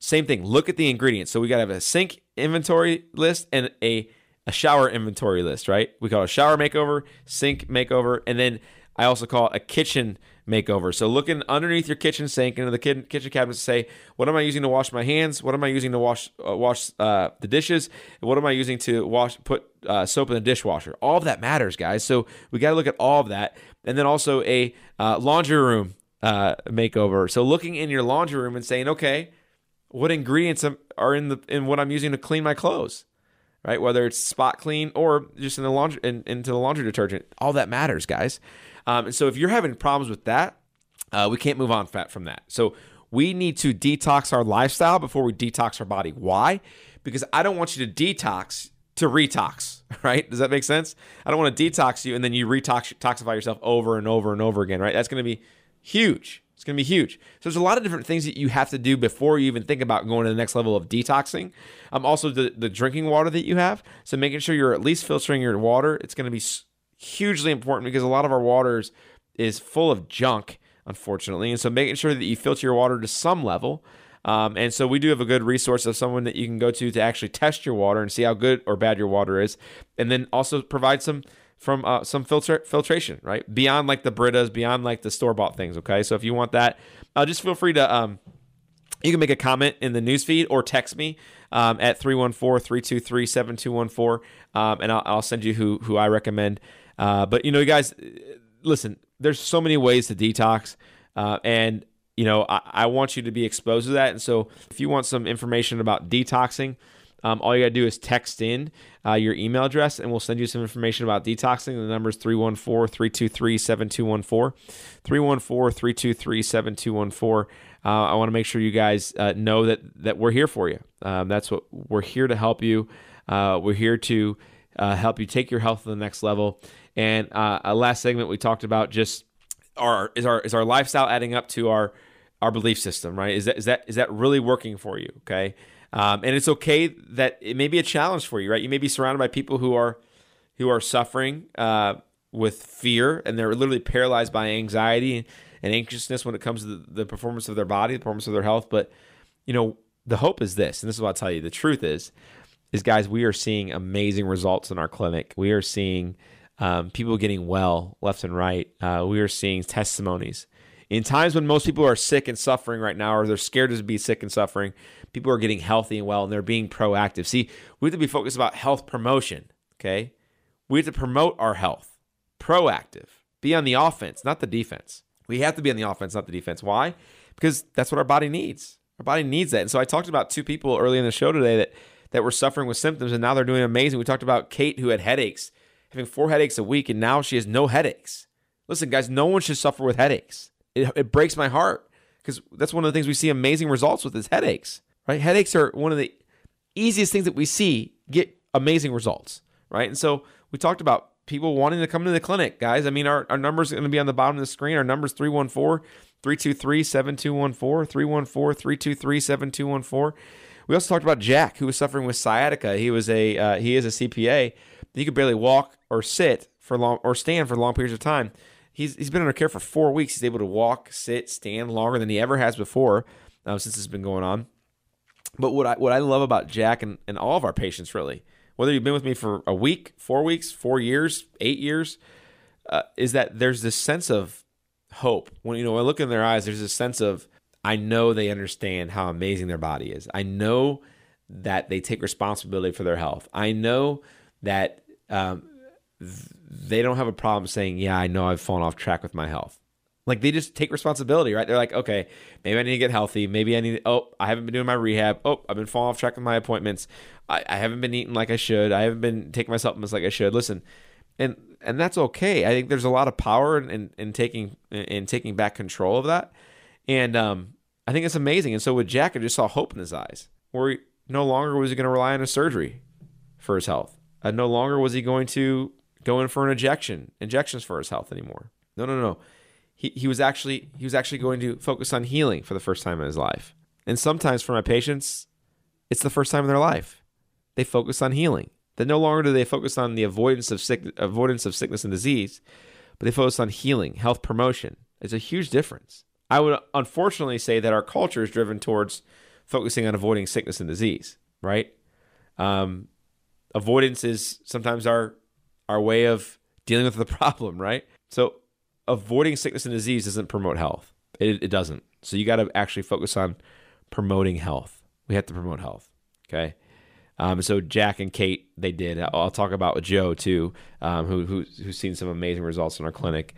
Same thing. Look at the ingredients. So we got to have a sink inventory list and a a shower inventory list, right? We call a shower makeover, sink makeover, and then I also call it a kitchen makeover. So looking underneath your kitchen sink into the kitchen cabinet to say, what am I using to wash my hands? What am I using to wash uh, wash uh, the dishes? what am I using to wash put uh, soap in the dishwasher? All of that matters, guys. So we got to look at all of that, and then also a uh, laundry room uh, makeover. So looking in your laundry room and saying, okay, what ingredients are in the in what I'm using to clean my clothes? Right? Whether it's spot clean or just in the laundry in, into the laundry detergent, all that matters, guys. Um, and so if you're having problems with that, uh, we can't move on fat from that. So we need to detox our lifestyle before we detox our body. Why? Because I don't want you to detox to retox, *laughs* right? Does that make sense? I don't want to detox you and then you retox toxify yourself over and over and over again, right? That's going to be huge, It's going to be huge. So there's a lot of different things that you have to do before you even think about going to the next level of detoxing. Um, also the the drinking water that you have. So making sure you're at least filtering your water. It's going to be hugely important because a lot of our waters is full of junk, unfortunately. And so making sure that you filter your water to some level. Um, and so we do have a good resource of someone that you can go to to actually test your water and see how good or bad your water is, and then also provide some from uh, some filter filtration, right? Beyond like the Britas, beyond like the store bought things. Okay, so if you want that, uh, just feel free to um, you can make a comment in the newsfeed or text me um, at 314-323-7214 um, and I'll, I'll, send you who who I recommend. Uh, but you know, you guys, listen. There's so many ways to detox, uh, and you know, I, I, want you to be exposed to that. And so, if you want some information about detoxing, um, all you got to do is text in uh, your email address, and we'll send you some information about detoxing. The number is 314 323 7214. 314 323 7214. Uh, I want to make sure you guys uh, know that, that we're here for you. Um, that's what we're here to help you. Uh, we're here to uh, help you take your health to the next level. And uh, a last segment we talked about just our is our is our lifestyle adding up to our our belief system, right? Is that is that is that really working for you? Okay, um, and it's okay that it may be a challenge for you, right? You may be surrounded by people who are who are suffering uh, with fear and they're literally paralyzed by anxiety and, anxiousness when it comes to the, the performance of their body, the performance of their health. But you know, the hope is this, and this is what I'll tell you. The truth is, is guys, we are seeing amazing results in our clinic. We are seeing um, people getting well left and right. Uh, we are seeing testimonies. In times when most people are sick and suffering right now, or they're scared to be sick and suffering, people are getting healthy and well and they're being proactive. See, we have to be focused about health promotion, okay? We have to promote our health, proactive, be on the offense, not the defense. We have to be on the offense, not the defense. Why? Because that's what our body needs. Our body needs that. And so I talked about two people early in the show today that that were suffering with symptoms and now they're doing amazing. We talked about Kate who had headaches, having four headaches a week, and now she has no headaches. Listen, guys, no one should suffer with headaches. It, it breaks my heart because that's one of the things we see amazing results with is headaches, right? Headaches are one of the easiest things that we see get amazing results, right? And so we talked about people wanting to come to the clinic, guys. I mean, our, our numbers going to be on the bottom of the screen. Our number is 314 323 7214, 314 323 7214. We also talked about Jack, who was suffering with sciatica. He was a uh, he is a CPA. He could barely walk or sit for long or stand for long periods of time. He's he's been under care for four weeks. He's able to walk, sit, stand longer than he ever has before uh, since it's been going on. But what I what I love about Jack and, and all of our patients really, whether you've been with me for a week, four weeks, four years, eight years, uh, is that there's this sense of hope. When you know, when I look in their eyes, there's a sense of I know they understand how amazing their body is. I know that they take responsibility for their health. I know that um, they don't have a problem saying, "Yeah, I know I've fallen off track with my health." Like they just take responsibility, right? They're like, "Okay, maybe I need to get healthy. Maybe I need. oh, I haven't been doing my rehab. Oh, I've been falling off track with my appointments. I, I haven't been eating like I should. I haven't been taking my supplements like I should. Listen, and and that's okay. I think there's a lot of power in, in, in taking in taking back control of that. And um, I think it's amazing. And so with Jack, I just saw hope in his eyes, where he, no longer was he going to rely on a surgery for his health. And no longer was he going to go in for an injection, injections for his health anymore. No, no, no. He, he was actually he was actually going to focus on healing for the first time in his life. And sometimes for my patients, it's the first time in their life they focus on healing. That no longer do they focus on the avoidance of sick, avoidance of sickness and disease, but they focus on healing, health promotion. It's a huge difference. I would unfortunately say that our culture is driven towards focusing on avoiding sickness and disease, right? Um, avoidance is sometimes our our way of dealing with the *laughs* problem, right? So avoiding sickness and disease doesn't promote health. It, it doesn't. So you got to actually focus on promoting health. We have to promote health. Okay. Um, so Jack and Kate, they did. I'll talk about with Joe too, um, who, who who's seen some amazing results in our clinic.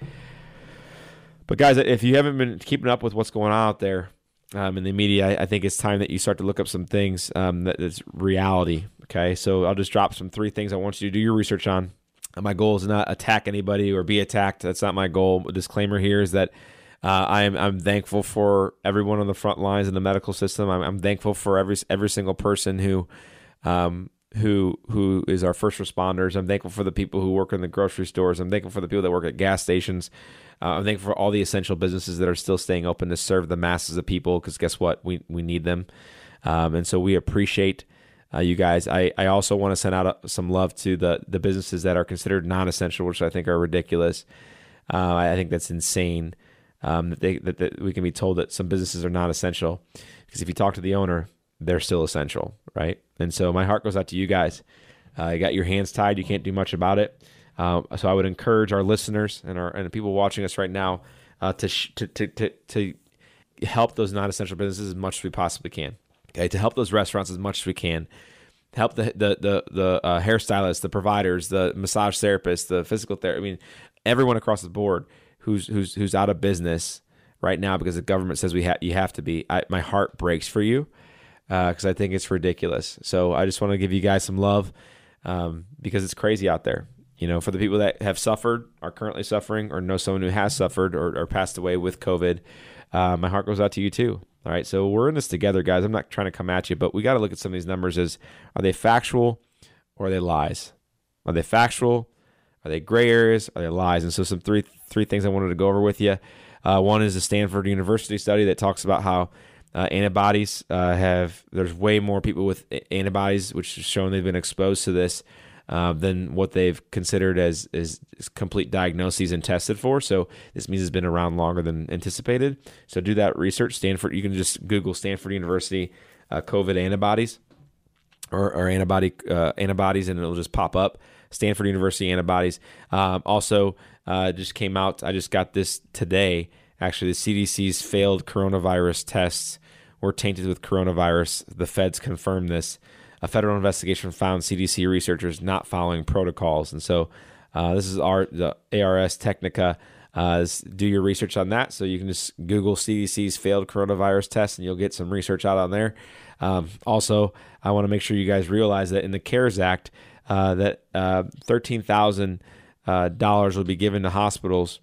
But guys, if you haven't been keeping up with what's going on out there um, in the media, I, I, think it's time that you start to look up some things um, that is reality. Okay, so I'll just drop some three things I want you to do your research on. My goal is not attack anybody or be attacked. That's not my goal. Disclaimer here is that uh, I'm I'm thankful for everyone on the front lines in the medical system. I'm, I'm thankful for every every single person who um, who who is our first responders. I'm thankful for the people who work in the grocery stores. I'm thankful for the people that work at gas stations. Uh, I'm thankful for all the essential businesses that are still staying open to serve the masses of people. Because guess what, we we need them, um, and so we appreciate uh, you guys. I, I also want to send out a, some love to the the businesses that are considered non-essential, which I think are ridiculous. Uh, I think that's insane um, that, they, that, that we can be told that some businesses are not essential because if you talk to the owner, they're still essential, right? And so my heart goes out to you guys. Uh, you got your hands tied; you can't do much about it. Um, so I would encourage our listeners and our and people watching us right now uh, to, sh- to, to to to help those non-essential businesses as much as we possibly can. Okay, to help those restaurants as much as we can. Help the the the, the uh, hairstylists, the providers, the massage therapists, the physical therapy. I mean, everyone across the board who's who's who's out of business right now because the government says we have you have to be. I, my heart breaks for you because uh, I think it's ridiculous. So I just want to give you guys some love um, because it's crazy out there. You know, for the people that have suffered, are currently suffering, or know someone who has suffered or, or passed away with COVID, uh, my heart goes out to you too. All right, so we're in this together, guys. I'm not trying to come at you, but we got to look at some of these numbers as are they factual or are they lies? Are they factual? Are they gray areas? Are they lies? And so, some three three things I wanted to go over with you. Uh, one is the Stanford University study that talks about how uh, antibodies uh, have there's way more people with antibodies, which has shown they've been exposed to this uh, than what they've considered as, as, complete diagnoses and tested for. So this means it's been around longer than anticipated. So do that research. Stanford, you can just Google Stanford University uh, COVID antibodies or, or antibody uh, antibodies, and it'll just pop up. Stanford University antibodies. Um, also, uh, just came out. I just got this today. Actually, the CDC's failed coronavirus tests were tainted with coronavirus. The feds confirmed this. A federal investigation found CDC researchers not following protocols, and so uh, this is our the ARS Technica. Uh, do your research on that. So you can just Google CDC's failed coronavirus test, and you'll get some research out on there. Um, also, I want to make sure you guys realize that in the CARES Act, uh, that uh, thirteen thousand uh, dollars will be given to hospitals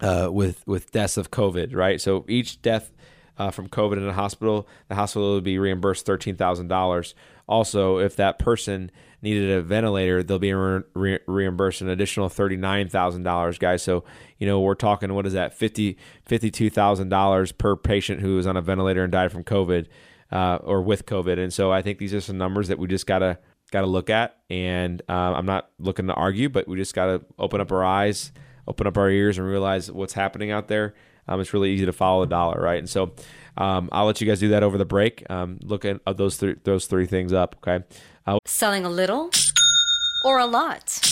uh, with with deaths of COVID. Right, so each death uh, from COVID in a hospital, the hospital will be reimbursed thirteen thousand dollars. Also, if that person needed a ventilator, they'll be re- re- reimbursed an additional thirty nine thousand dollars, guys. So you know we're talking what is that fifty fifty two thousand dollars per patient who was on a ventilator and died from COVID uh, or with COVID. And so I think these are some numbers that we just gotta gotta look at. And uh, I'm not looking to argue, but we just gotta open up our eyes, open up our ears, and realize what's happening out there. Um, it's really easy to follow the dollar, right? And so um, I'll let you guys do that over the break. Um, look at uh, those three those three things up. Okay. Uh, Selling a little or a lot.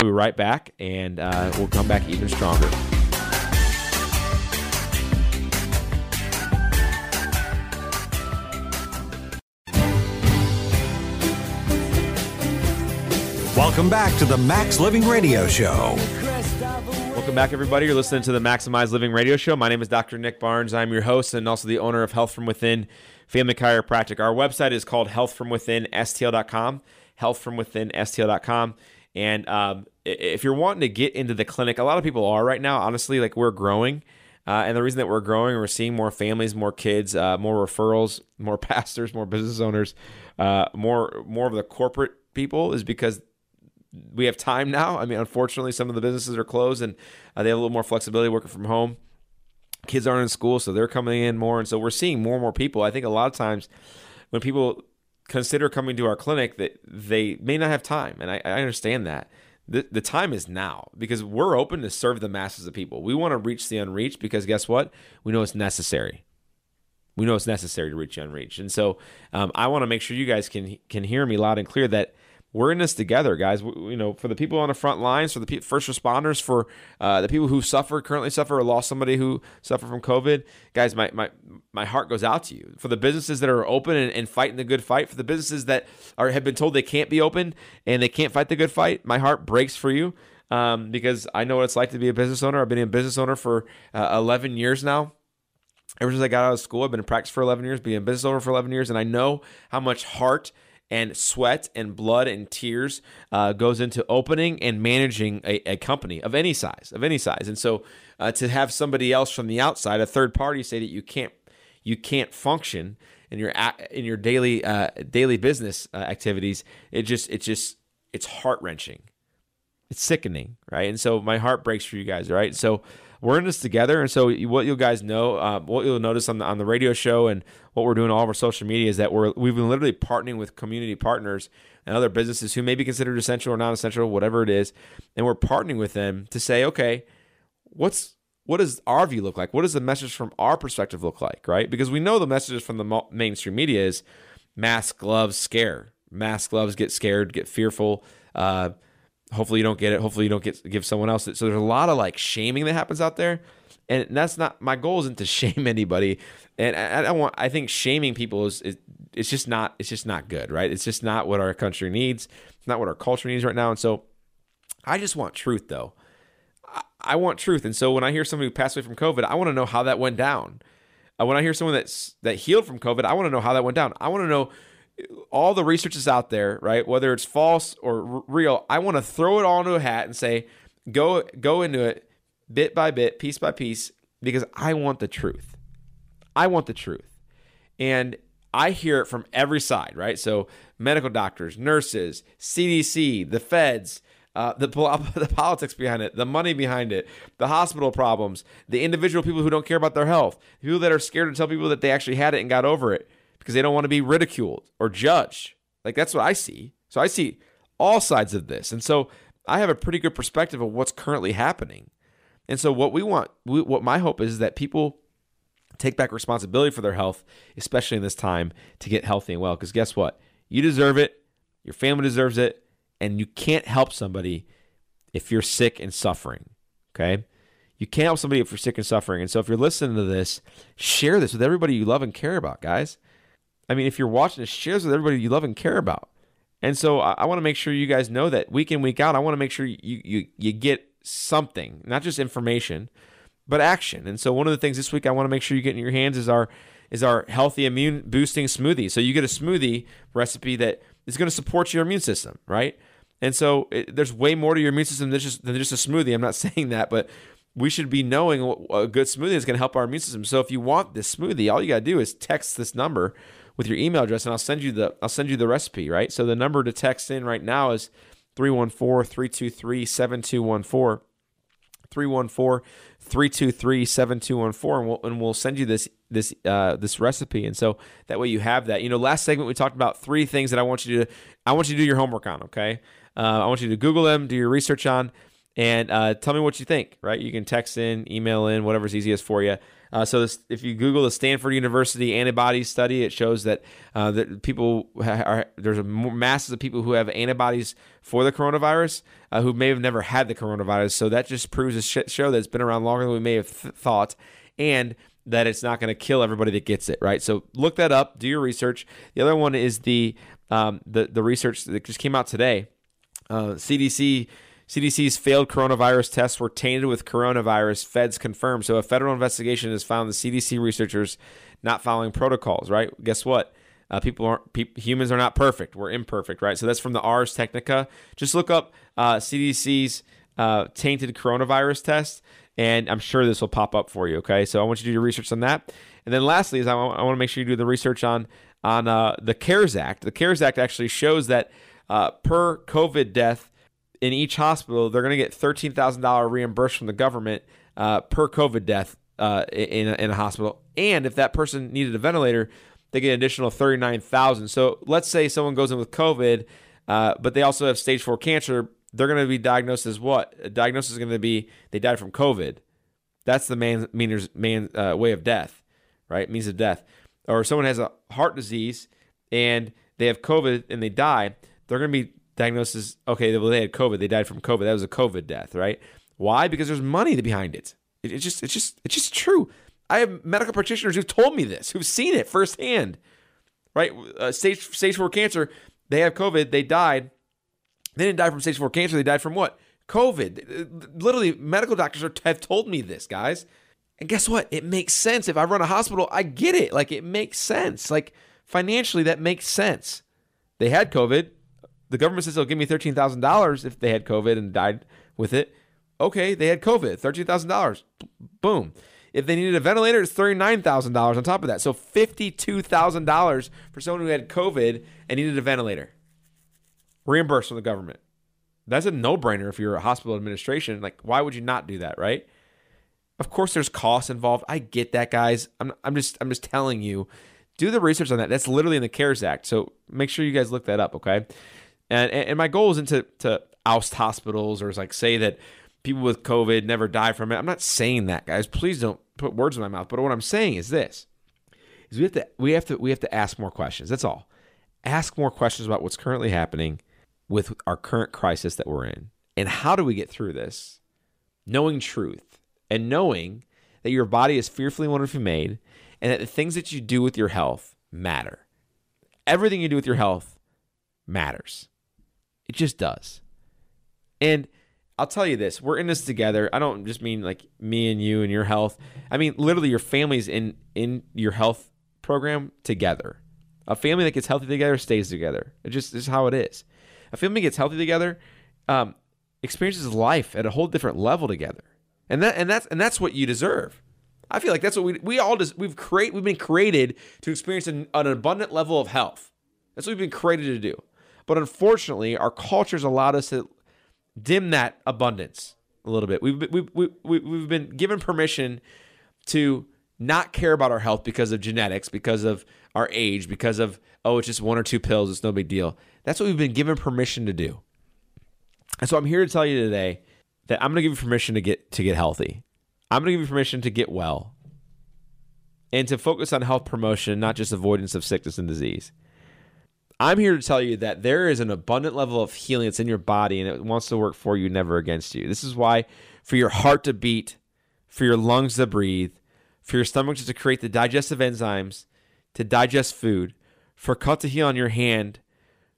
We'll be right back and uh, we'll come back even stronger. Welcome back to the Max Living Radio Show. Welcome back, everybody. You're listening to the Maximize Living Radio Show. My name is Dr. Nick Barnes. I'm your host and also the owner of Health From Within Family Chiropractic. Our website is called healthfromwithinstl.com, healthfromwithinstl.com. And um, if you're wanting to get into the clinic, a lot of people are right now. Honestly, like we're growing. Uh, and the reason that we're growing, we're seeing more families, more kids, uh, more referrals, *laughs* more pastors, more business owners, uh, more more of the corporate people is because we have time now. I mean, unfortunately, some of the businesses are closed and uh, they have a little more flexibility working from home. Kids aren't in school, so they're coming in more, and so we're seeing more and more people. I think a lot of times when people consider coming to our clinic, that they may not have time, and I, I understand that. The, the time is now because we're open to serve the masses of people. We want to reach the unreached because guess what? We know it's necessary. We know it's necessary to reach the unreached, and so um, I want to make sure you guys can can hear me loud and clear that we're in this together, guys. We, you know, for the people on the front lines, for the first responders, for uh, the people who suffer, currently suffer, or lost somebody who suffered from COVID, guys, my my my heart goes out to you. For the businesses that are open and, and fighting the good fight, for the businesses that are have been told they can't be open and they can't fight the good fight, my heart breaks for you um, because I know what it's like to be a business owner. I've been a business owner for uh, 11 years now. Ever since I got out of school, I've been in practice for 11 years, being a business owner for 11 years, and I know how much heart and sweat and blood and tears uh, goes into opening and managing a, a, company of any size, of any size. And so uh, to have somebody else from the outside, a third party, say that you can't you can't function in your in your daily uh, daily business uh, activities, it just it just it's heart wrenching, it's sickening, right? And so my heart breaks for you guys, right? So we're in this together. And so what you guys know, uh, what you'll notice on the on the radio show and what we're doing all of our social media is that we're we've been literally partnering with community partners and other businesses who may be considered essential or non-essential, whatever it is, and we're partnering with them to say, okay, what's what does our view look like? What does the message from our perspective look like, right? Because we know the messages from the mainstream media is mask, gloves, scare. Mask, gloves, get scared, get fearful. Uh, hopefully you don't get it. Hopefully you don't get give someone else it. So there's a lot of like shaming that happens out there. And that's not my goal isn't to *laughs* shame anybody. And i, don't want i think shaming people is, is it's just not it's just not good right? It's just not what our country needs. It's not what our culture needs right now. And so i just want truth though. I, I want truth. And so when i hear somebody who passed away from covid i want to know how that went down. When i hear someone that's that healed from covid i want to know how that went down. I want to know all the research is out there, right? Whether it's false or r- real, I want to throw it all into a hat and say, go go into it bit by bit, piece by piece, because I want the truth. I want the truth, and I hear it from every side, right? So medical doctors, nurses, CDC, the feds. Uh, the, *laughs* the politics behind it, the money behind it, the hospital problems, the individual people who don't care about their health, people that are scared to tell people that they actually had it and got over it because they don't want to be ridiculed or judged. Like that's what I see. So I see all sides of this. And so I have a pretty good perspective of what's currently happening. And so what we want, we, what my hope is, is that people take back responsibility for their health, especially in this time, to get healthy and well. Because guess what? You deserve it. Your family deserves it. And you can't help somebody if you're sick and suffering. Okay? You can't help somebody if you're sick and suffering. And so if you're listening to this, share this with everybody you love and care about, guys. I mean, if you're watching this, share this with everybody you love and care about. And so I, I want to make sure you guys know that week in, week out, I want to make sure you, you, you get something, not just information, but action. And so one of the things this week I want to make sure you get in your hands is our is our healthy immune boosting smoothie. So you get a smoothie recipe that is going to support your immune system, right? And so it, there's way more to your immune system than just than just a smoothie. I'm not *laughs* saying that, but we should be knowing what a good smoothie is going to help our immune system. So if you want this smoothie, all you got to do is text this number with your email address and I'll send you the I'll send you the recipe, right? So the number to text in right now is 314-323-7214. 314-323-7214 and we'll, and we'll send you this this uh, this recipe. And so that way you have that. You know last segment we talked about three things that i want you to i want you to do your homework on okay? Uh, i want you to google them do your research on and uh, tell me what you think right? You can text in email in whatever's easiest for you uh, so this, if you Google the Stanford University antibody study, it shows that uh, that people are there's a masses of people who have antibodies for the coronavirus uh, who may have never had the coronavirus. So that just proves to show that it's been around longer than we may have th- thought, and that it's not going to kill everybody that gets it. Right. So look that up. Do your research. The other one is the um, the the research that just came out today Uh, CDC CDC's failed coronavirus tests were tainted with coronavirus. Feds confirmed. So a federal investigation has found the CDC researchers not following protocols. Right? Guess what? Uh, people aren't pe- humans are not perfect. We're imperfect, right? So that's from the Ars Technica. Just look up uh, CDC's uh, tainted coronavirus test, and I'm sure this will pop up for you. Okay, so I want you to do your research on that. And then lastly, is I want, want to make sure you do the research on on uh, the CARES Act. The CARES Act actually shows that uh, per COVID death in each hospital, they're going to get thirteen thousand dollar reimbursed from the government uh, per COVID death uh, in a, in a hospital. And if that person needed a ventilator, they get an additional thirty nine thousand. So let's say someone goes in with COVID, uh, but they also have stage four cancer. They're going to be diagnosed as what? A diagnosis is going to be they died from COVID. That's the man meaner's man uh, way of death, right? Means of death. Or someone has a heart disease and they have COVID and they die. They're going to be diagnosed as okay. Well, they had COVID. They died from COVID. That was a COVID death, right? Why? Because there's money behind it. it it's just, it's just, it's just true. I have medical practitioners who've told me this, who've seen it firsthand, right? Uh, stage stage four cancer. They have COVID. They died. They didn't die from stage four cancer. They died from what? COVID. Literally, medical doctors are, have told me this, guys. And guess what? It makes sense. If I run a hospital, I get it. Like it makes sense. Like financially, that makes sense. They had COVID. The government says they'll give me thirteen thousand dollars if they had COVID and died with it. Okay, they had COVID, thirteen thousand dollars. Boom. If they needed a ventilator, it's $39,000 on top of that. So $52,000 for someone who had COVID and needed a ventilator. Reimbursed from the government. That's a no brainer if you're a hospital administration. Like, why would you not do that, right? Of course, there's costs involved. I get that, guys. I'm, I'm just I'm just telling you, do the research on that. That's literally in the CARES Act. So make sure you guys look that up, okay? And and my goal isn't to to oust hospitals or like say that people with COVID never die from it. I'm not saying that, guys. Please don't put words in my mouth. But what I'm saying is this: is we have to we have to we have to ask more questions. That's all. Ask more questions about what's currently happening with our current crisis that we're in, and how do we get through this? Knowing truth and knowing that your body is fearfully and wonderfully made, and that the things that you do with your health matter. Everything you do with your health matters. It just does. And I'll tell you this: we're in this together. I don't just mean like me and you and your health. I mean literally your family's in in your health program together. A family that gets healthy together stays together. It just is how it is. A family gets healthy together, um, experiences life at a whole different level together, and that and that's and that's what you deserve. I feel like that's what we we all just we've create we've been created to experience an, an abundant level of health. That's what we've been created to do. But unfortunately, our culture's allowed us to dim that abundance a little bit. We've been, we've, we, we've been given permission to not care about our health because of genetics, because of our age, because of, oh, it's just one or two pills, it's no big deal. That's what we've been given permission to do. And so I'm here to tell you today that I'm going to give you permission to get to get healthy. I'm going to give you permission to get well and to focus on health promotion, not just avoidance of sickness and disease. I'm here to tell you that there is an abundant level of healing that's in your body and it wants to work for you, never against you. This is why, for your heart to beat, for your lungs to breathe, for your stomach to create the digestive enzymes to digest food, for cut to heal on your hand,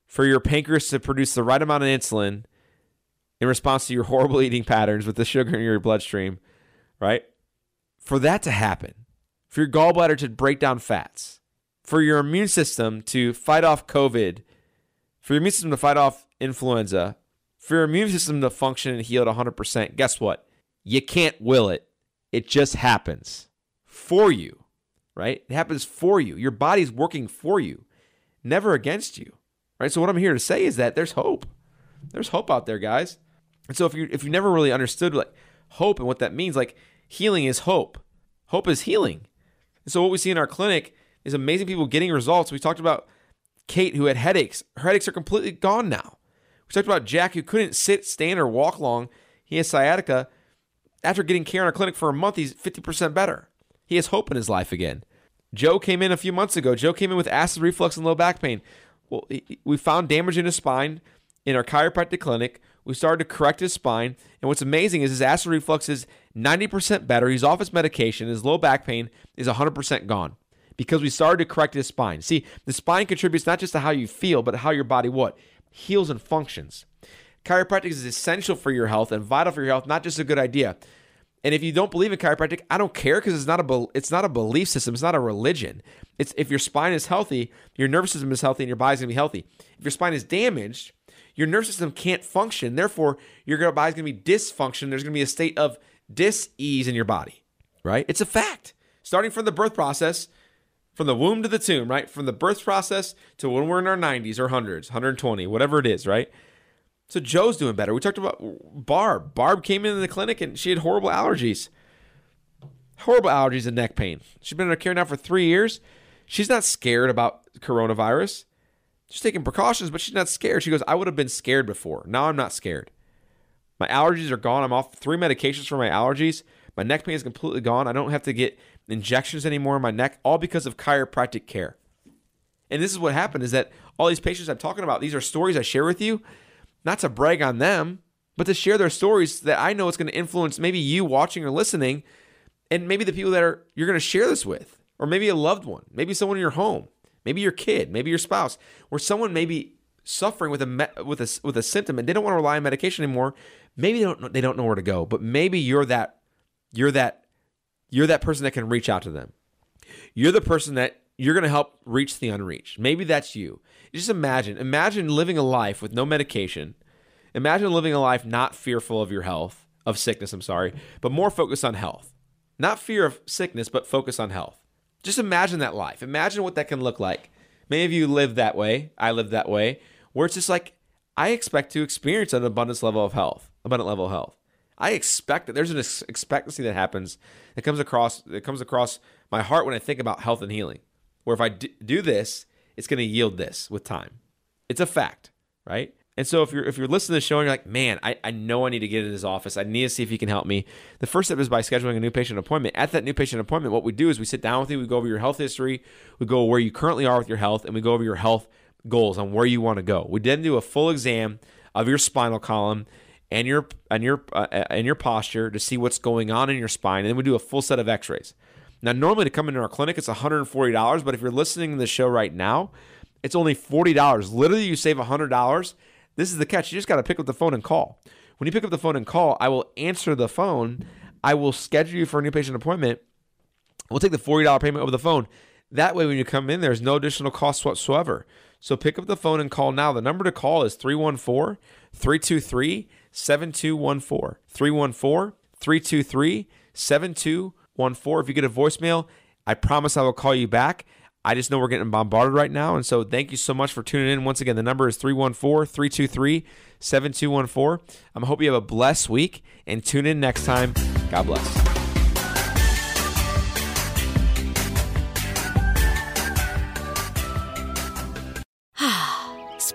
for your pancreas to produce the right amount of insulin in response to your horrible *laughs* eating patterns with the sugar in your bloodstream, right? For that to happen, for your gallbladder to break down fats for your immune system to fight off COVID, for your immune system to fight off influenza, for your immune system to function and heal at 100%, guess what? You can't will it. It just happens for you, right? It happens for you. Your body's working for you, never against you, right? So what I'm here to say is that there's hope. There's hope out there, guys. And so if you if you never really understood like hope and what that means, like healing is hope. Hope is healing. And so what we see in our clinic is amazing people getting results. We talked about Kate who had headaches. Her headaches are completely gone now. We talked about Jack who couldn't sit, stand, or walk long. He has sciatica. After getting care in our clinic for a month, he's 50% better. He has hope in his life again. Joe came in a few months ago. Joe came in with acid reflux and low back pain. Well, we found damage in his spine in our chiropractic clinic. We started to correct his spine. And what's amazing is his acid reflux is 90% better. He's off his medication. His low back pain is 100% gone because we started to correct his spine. See, the spine contributes not just to how you feel, but how your body what? Heals and functions. Chiropractic is essential for your health and vital for your health, not just a good idea. And if you don't believe in chiropractic, I don't care because it's not a it's not a belief system. It's not a religion. It's if your spine is healthy, your nervous system is healthy, and your body's gonna be healthy. If your spine is damaged, your nervous system can't function. Therefore, your body's gonna be dysfunction. There's gonna be a state of dis-ease in your body. Right? It's a fact. Starting from the birth process, from the womb to the tomb, right? From the birth process to when we're in our 90s or hundreds, 120, whatever it is, right? So Joe's doing better. We talked about Barb. Barb came into the clinic and she had horrible allergies. Horrible allergies and neck pain. She's been in her care now for three years. She's not scared about coronavirus. She's taking precautions, but she's not scared. She goes, I would have been scared before. Now I'm not scared. My allergies are gone. I'm off three medications for my allergies. My neck pain is completely gone. I don't have to get injections anymore in my neck, all because of chiropractic care. And this is what happened is that all these patients I'm talking about, these are stories I share with you not to brag on them, but to share their stories that I know it's going to influence maybe you watching or listening, and maybe the people that are you're going to share this with, or maybe a loved one, maybe someone in your home, maybe your kid, maybe your spouse, or someone may be suffering with a with a with a symptom and they don't want to rely on medication anymore. Maybe they don't know, they don't know where to go, but maybe you're that you're that you're that person that can reach out to them. You're the person that you're going to help reach the unreached. Maybe that's you. Just imagine, imagine living a life with no medication. Imagine living a life not fearful of your health, of sickness, I'm sorry, but more focused on health. Not fear of sickness, but focus on health. Just imagine that life. Imagine what that can look like. Many of you live that way. I live that way, where it's just like, I expect to experience an abundance level of health, abundant level of health. I expect that there's an expectancy that happens that comes across that comes across my heart when I think about health and healing. Where if I do this, it's going to yield this with time. It's a fact, right? And so if you're if you're listening to the show and you're like, man, I, I know I need to get in his office. I need to see if he can help me. The first step is by scheduling a new patient appointment. At that new patient appointment, what we do is we sit down with you, we go over your health history, we go where you currently are with your health, and we go over your health goals on where you want to go. We then do a full exam of your spinal column and your and your uh, and your posture to see what's going on in your spine, and then we do a full set of X-rays. Now, normally to come into our clinic, it's $140, but if you're listening to the show right now, it's only $40. Literally, you save $100. This is the catch. You just got to pick up the phone and call. When you pick up the phone and call, I will answer the phone. I will schedule you for a new patient appointment. We'll take the $40 payment over the phone. That way, when you come in, there's no additional cost whatsoever. So pick up the phone and call now. The number to call is 314 323 7214. 314 323 7214 if you get a voicemail, I promise I will call you back. I just know we're getting bombarded right now. And so thank you so much for tuning in. Once again, the number is 314 323 7214. I hope you have a blessed week and tune in next time. God bless.